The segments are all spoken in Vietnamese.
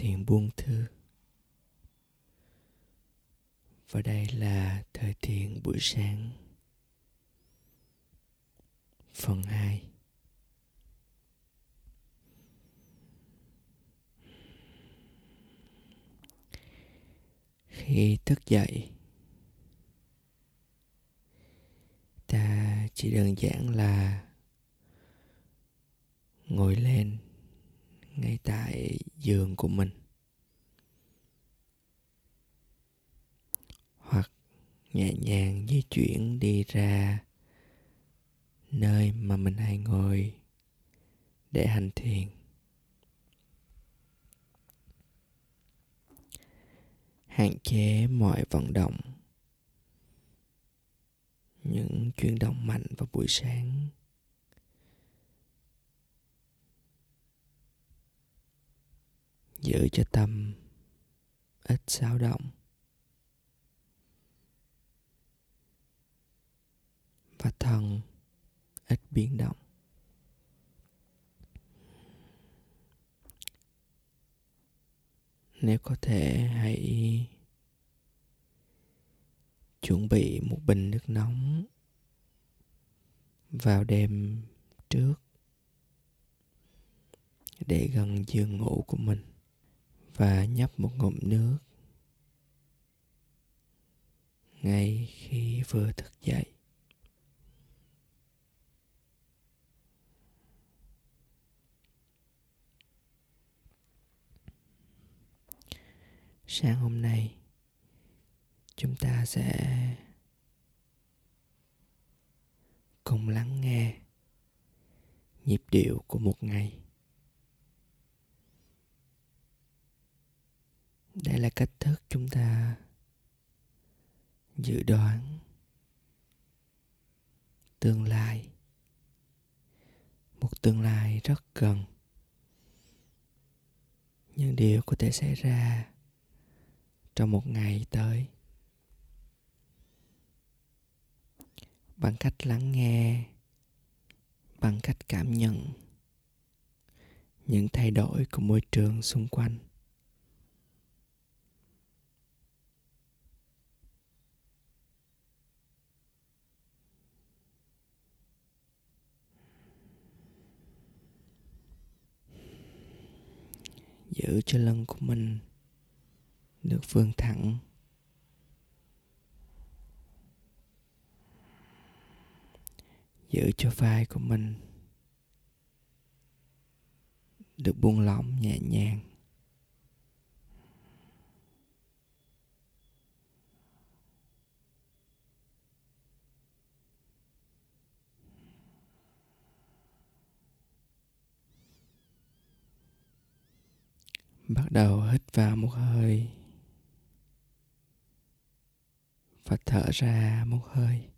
thiền buông thư. Và đây là thời thiền buổi sáng. Phần 2 Khi thức dậy, Ta chỉ đơn giản là ngồi lên ngay tại giường của mình. Hoặc nhẹ nhàng di chuyển đi ra nơi mà mình hay ngồi để hành thiền. Hạn chế mọi vận động, những chuyển động mạnh vào buổi sáng. Giữ cho tâm ít xáo động. Và thân ít biến động. Nếu có thể, hãy chuẩn bị một bình nước nóng vào đêm trước để gần giường ngủ của mình và nhấp một ngụm nước. Ngay khi vừa thức dậy, sáng hôm nay, chúng ta sẽ cùng lắng nghe nhịp điệu của một ngày. Đây là cách thức chúng ta dự đoán tương lai. Một tương lai rất gần. Những điều có thể xảy ra trong một ngày tới. Bằng cách lắng nghe, bằng cách cảm nhận những thay đổi của môi trường xung quanh. Giữ cho lưng của mình được vươn thẳng. Giữ cho vai của mình được buông lỏng nhẹ nhàng. Bắt đầu hít vào một hơi và thở ra một hơi.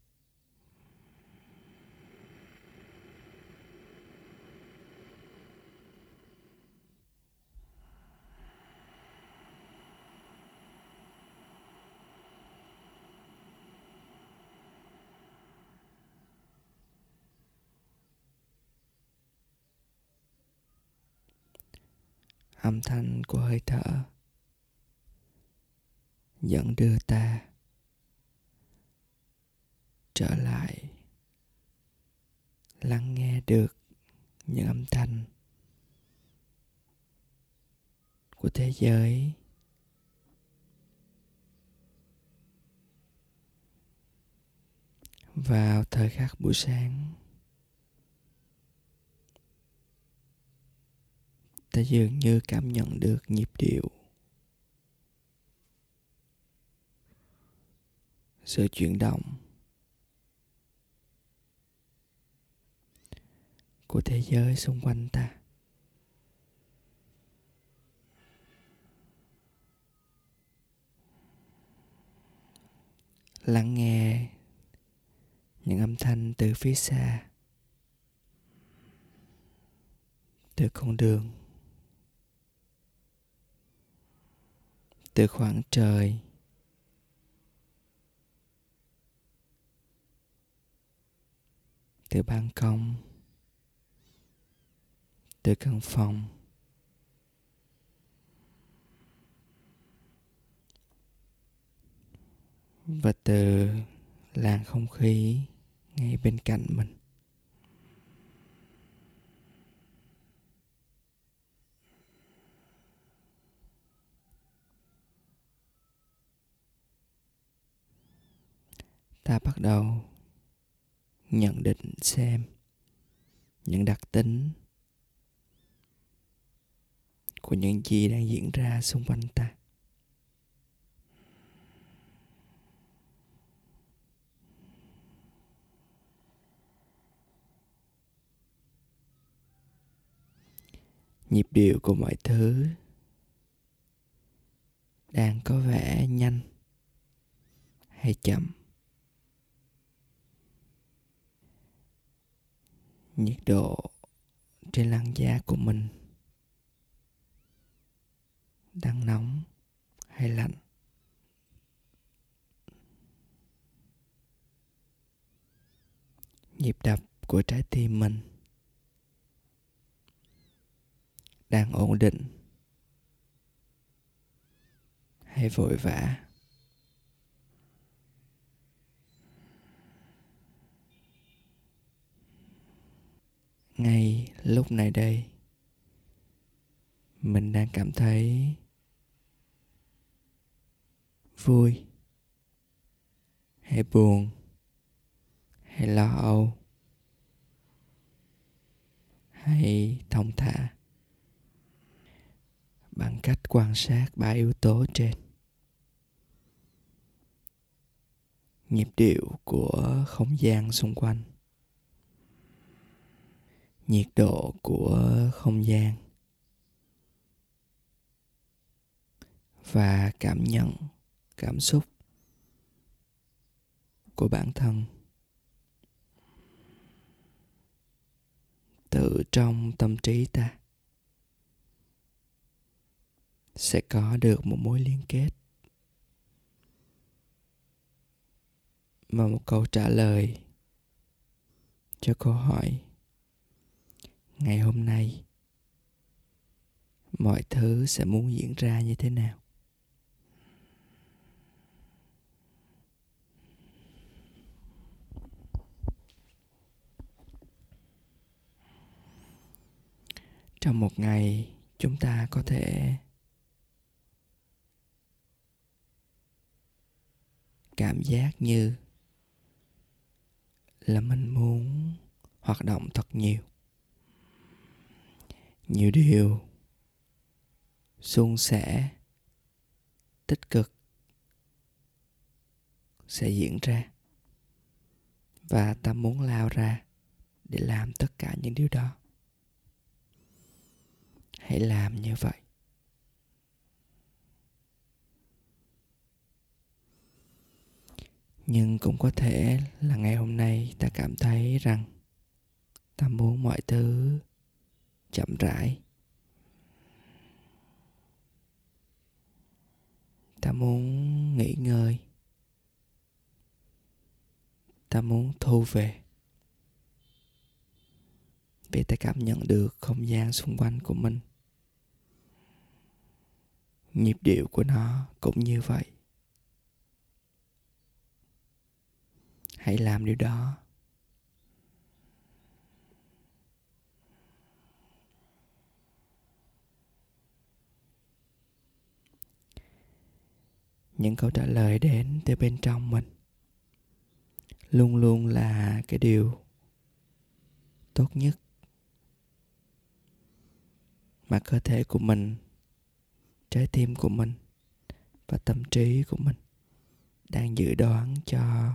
Âm thanh của hơi thở. Dẫn đưa ta trở lại, lắng nghe được những âm thanh của thế giới. Vào thời khắc buổi sáng ta dường như cảm nhận được nhịp điệu. Sự chuyển động của thế giới xung quanh ta. Lắng nghe những âm thanh từ phía xa, từ con đường. từ khoảng trời. Từ ban công. Từ căn phòng. Và từ làn không khí ngay bên cạnh mình. Ta bắt đầu nhận định xem những đặc tính của những gì đang diễn ra xung quanh ta. Nhịp điệu của mọi thứ đang có vẻ nhanh hay chậm. Nhiệt độ trên làn da của mình. Đang nóng hay lạnh? Nhịp đập của trái tim mình đang ổn định hay vội vã ngay lúc này đây, mình đang cảm thấy vui, hay buồn, hay lo âu, hay thông thả bằng cách quan sát ba yếu tố trên. Nhịp điệu của không gian xung quanh nhiệt độ của không gian và cảm nhận, cảm xúc của bản thân tự trong tâm trí ta sẽ có được một mối liên kết và một câu trả lời cho câu hỏi ngày hôm nay, mọi thứ sẽ muốn diễn ra như thế nào? Trong một ngày, chúng ta có thể cảm giác như là mình muốn hoạt động thật nhiều nhiều điều suôn sẻ, tích cực sẽ diễn ra. Và ta muốn lao ra để làm tất cả những điều đó. Hãy làm như vậy. Nhưng cũng có thể là ngày hôm nay ta cảm thấy rằng ta muốn mọi thứ chậm rãi. Ta muốn nghỉ ngơi. Ta muốn thu về. Vì ta cảm nhận được không gian xung quanh của mình. Nhịp điệu của nó cũng như vậy. Hãy làm điều đó. Những câu trả lời đến từ bên trong mình. Luôn luôn là cái điều tốt nhất mà cơ thể của mình, trái tim của mình và tâm trí của mình đang dự đoán cho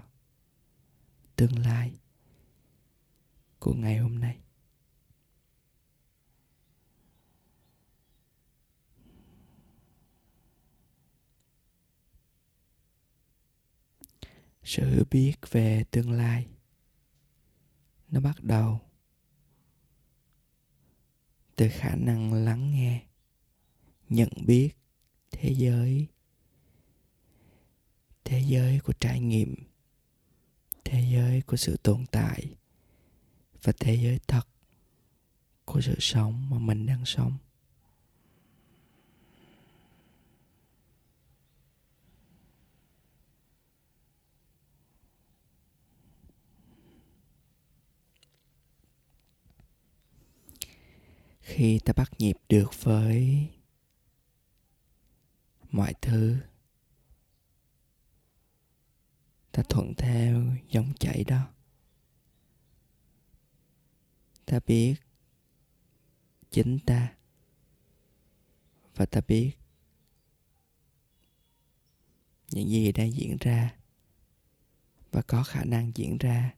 tương lai của ngày hôm nay. Sự biết về tương lai. Nó bắt đầu từ khả năng lắng nghe, nhận biết thế giới. Thế giới của trải nghiệm, thế giới của sự tồn tại và thế giới thật của sự sống mà mình đang sống. Khi ta bắt nhịp được với mọi thứ. Ta thuận theo dòng chảy đó. Ta biết chính ta và ta biết những gì đang diễn ra và có khả năng diễn ra.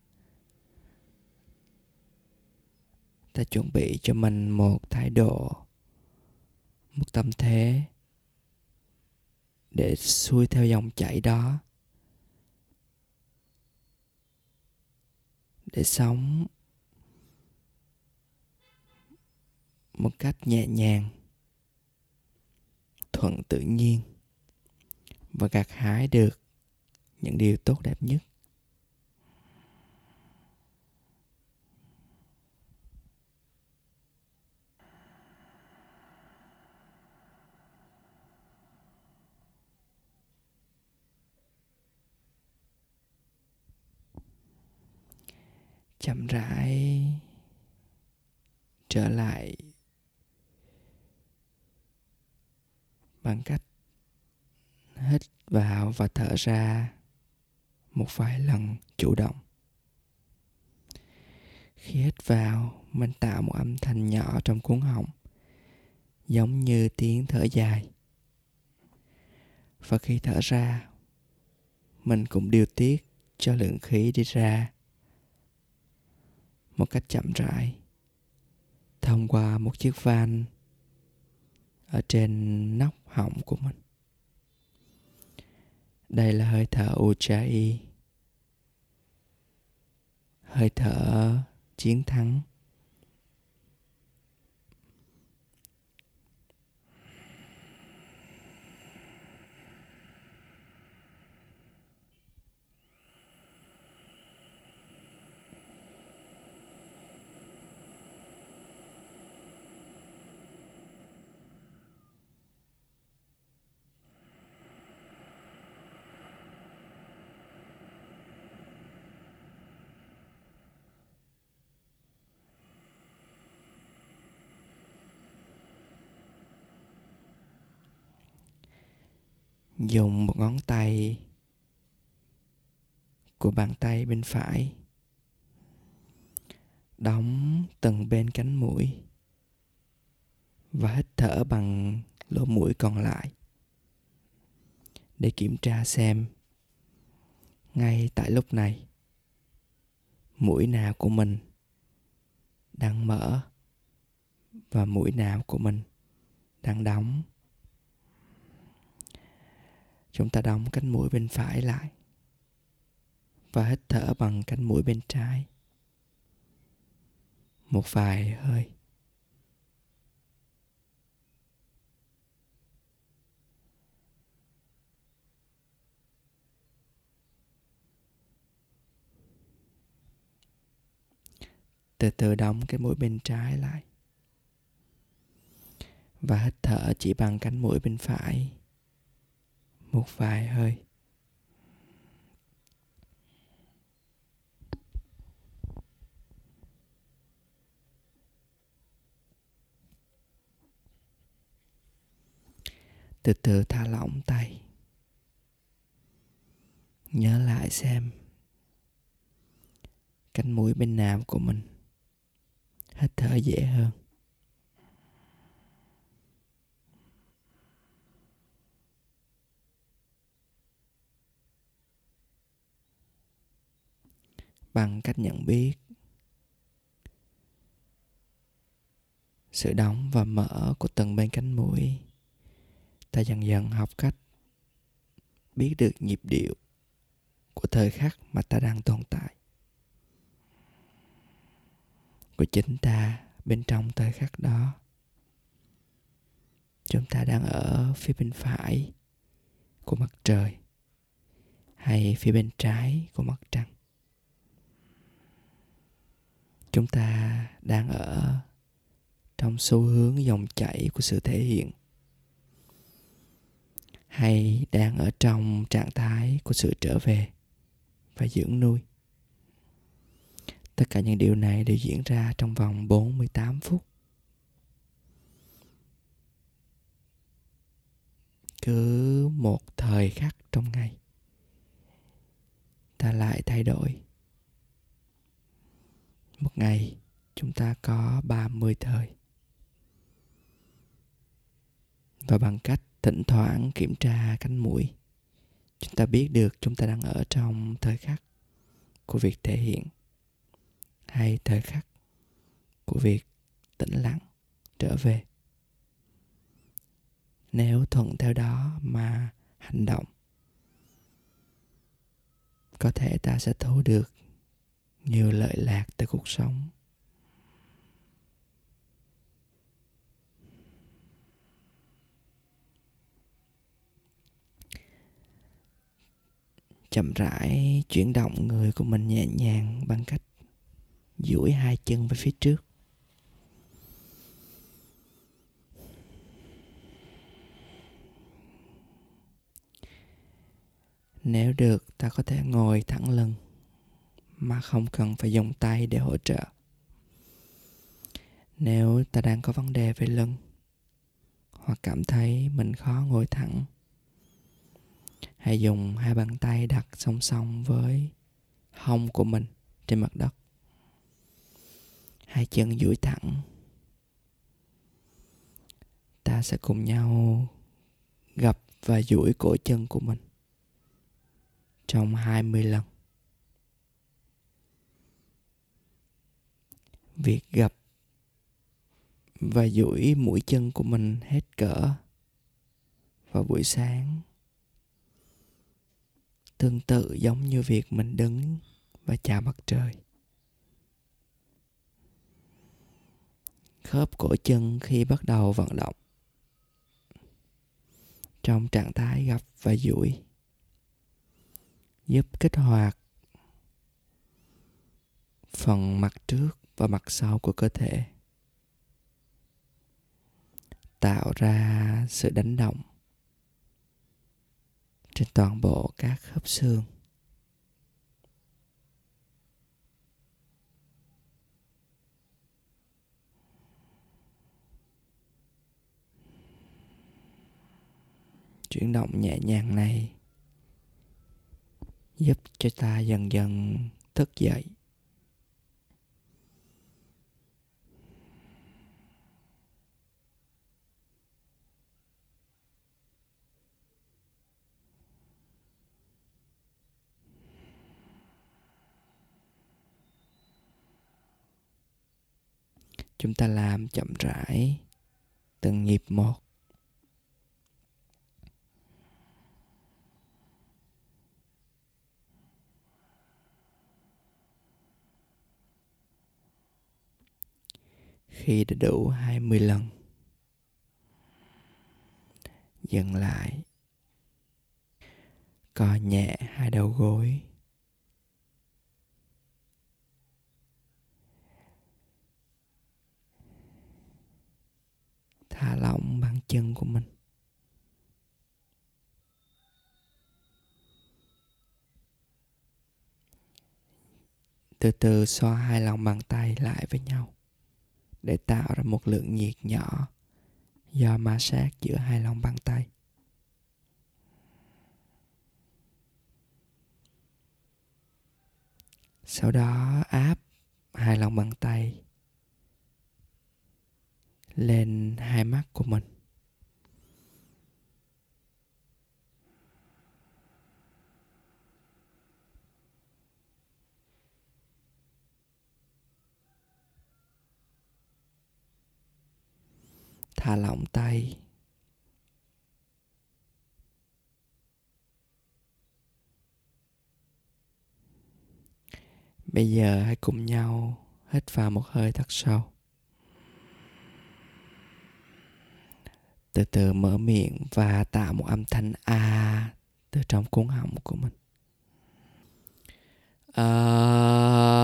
Ta chuẩn bị cho mình một thái độ, một tâm thế để xuôi theo dòng chảy đó, để sống một cách nhẹ nhàng, thuận tự nhiên và gặt hái được những điều tốt đẹp nhất. Chậm rãi trở lại bằng cách hít vào và thở ra một vài lần chủ động. Khi hít vào, mình tạo một âm thanh nhỏ trong cuốn họng, giống như tiếng thở dài. Và khi thở ra, mình cũng điều tiết cho lượng khí đi ra một cách chậm rãi thông qua một chiếc van ở trên nóc họng của mình. Đây là hơi thở Ujjayi. Hơi thở chiến thắng. Dùng một ngón tay của bàn tay bên phải. Đóng từng bên cánh mũi và hít thở bằng lỗ mũi còn lại để kiểm tra xem ngay tại lúc này mũi nào của mình đang mở và mũi nào của mình đang đóng chúng ta đóng cánh mũi bên phải lại. Và hít thở bằng cánh mũi bên trái. Một vài hơi. Từ từ đóng cái mũi bên trái lại. Và hít thở chỉ bằng cánh mũi bên phải một vài hơi. Từ từ thả lỏng tay. Nhớ lại xem cánh mũi bên nào của mình. Hít thở dễ hơn. Bằng cách nhận biết. Sự đóng và mở của từng bên cánh mũi ta dần dần học cách biết được nhịp điệu của thời khắc mà ta đang tồn tại. Của chính ta bên trong thời khắc đó. Chúng ta đang ở phía bên phải của mặt trời hay phía bên trái của mặt trăng chúng ta đang ở trong xu hướng dòng chảy của sự thể hiện. Hay đang ở trong trạng thái của sự trở về và dưỡng nuôi. Tất cả những điều này đều diễn ra trong vòng 48 phút. Cứ một thời khắc trong ngày, ta lại thay đổi một ngày, chúng ta có 30 thời. Và bằng cách thỉnh thoảng kiểm tra cánh mũi, chúng ta biết được chúng ta đang ở trong thời khắc của việc thể hiện, hay thời khắc của việc tĩnh lặng trở về. Nếu thuận theo đó mà hành động, có thể ta sẽ thu được nhiều lợi lạc từ cuộc sống. Chậm rãi chuyển động người của mình nhẹ nhàng bằng cách duỗi hai chân về phía trước. Nếu được, ta có thể ngồi thẳng lưng mà không cần phải dùng tay để hỗ trợ. Nếu ta đang có vấn đề về lưng, hoặc cảm thấy mình khó ngồi thẳng, hãy dùng hai bàn tay đặt song song với hông của mình trên mặt đất. Hai chân duỗi thẳng. Ta sẽ cùng nhau gập và duỗi cổ chân của mình trong 20 lần. Việc gập và duỗi mũi chân của mình hết cỡ vào buổi sáng tương tự giống như việc mình đứng và chào mặt trời. Khớp cổ chân khi bắt đầu vận động. Trong trạng thái gập và duỗi. Giúp kích hoạt phần mặt trước và mặt sau của cơ thể. Tạo ra sự đánh động trên toàn bộ các khớp xương. Chuyển động nhẹ nhàng này giúp cho ta dần dần thức dậy. Chúng ta làm chậm rãi từng nhịp một. Khi đã đủ 20 lần, dừng lại. Co nhẹ hai đầu gối. Thả lỏng bàn chân của mình từ từ xoa hai lòng bàn tay lại với nhau để tạo ra một lượng nhiệt nhỏ do ma sát giữa hai lòng bàn tay. Sau đó áp hai lòng bàn tay lên hai mắt của mình. thả lỏng tay bây giờ hãy cùng nhau hít vào một hơi thật sâu từ từ mở miệng và tạo một âm thanh a từ trong cuốn họng của mình. À...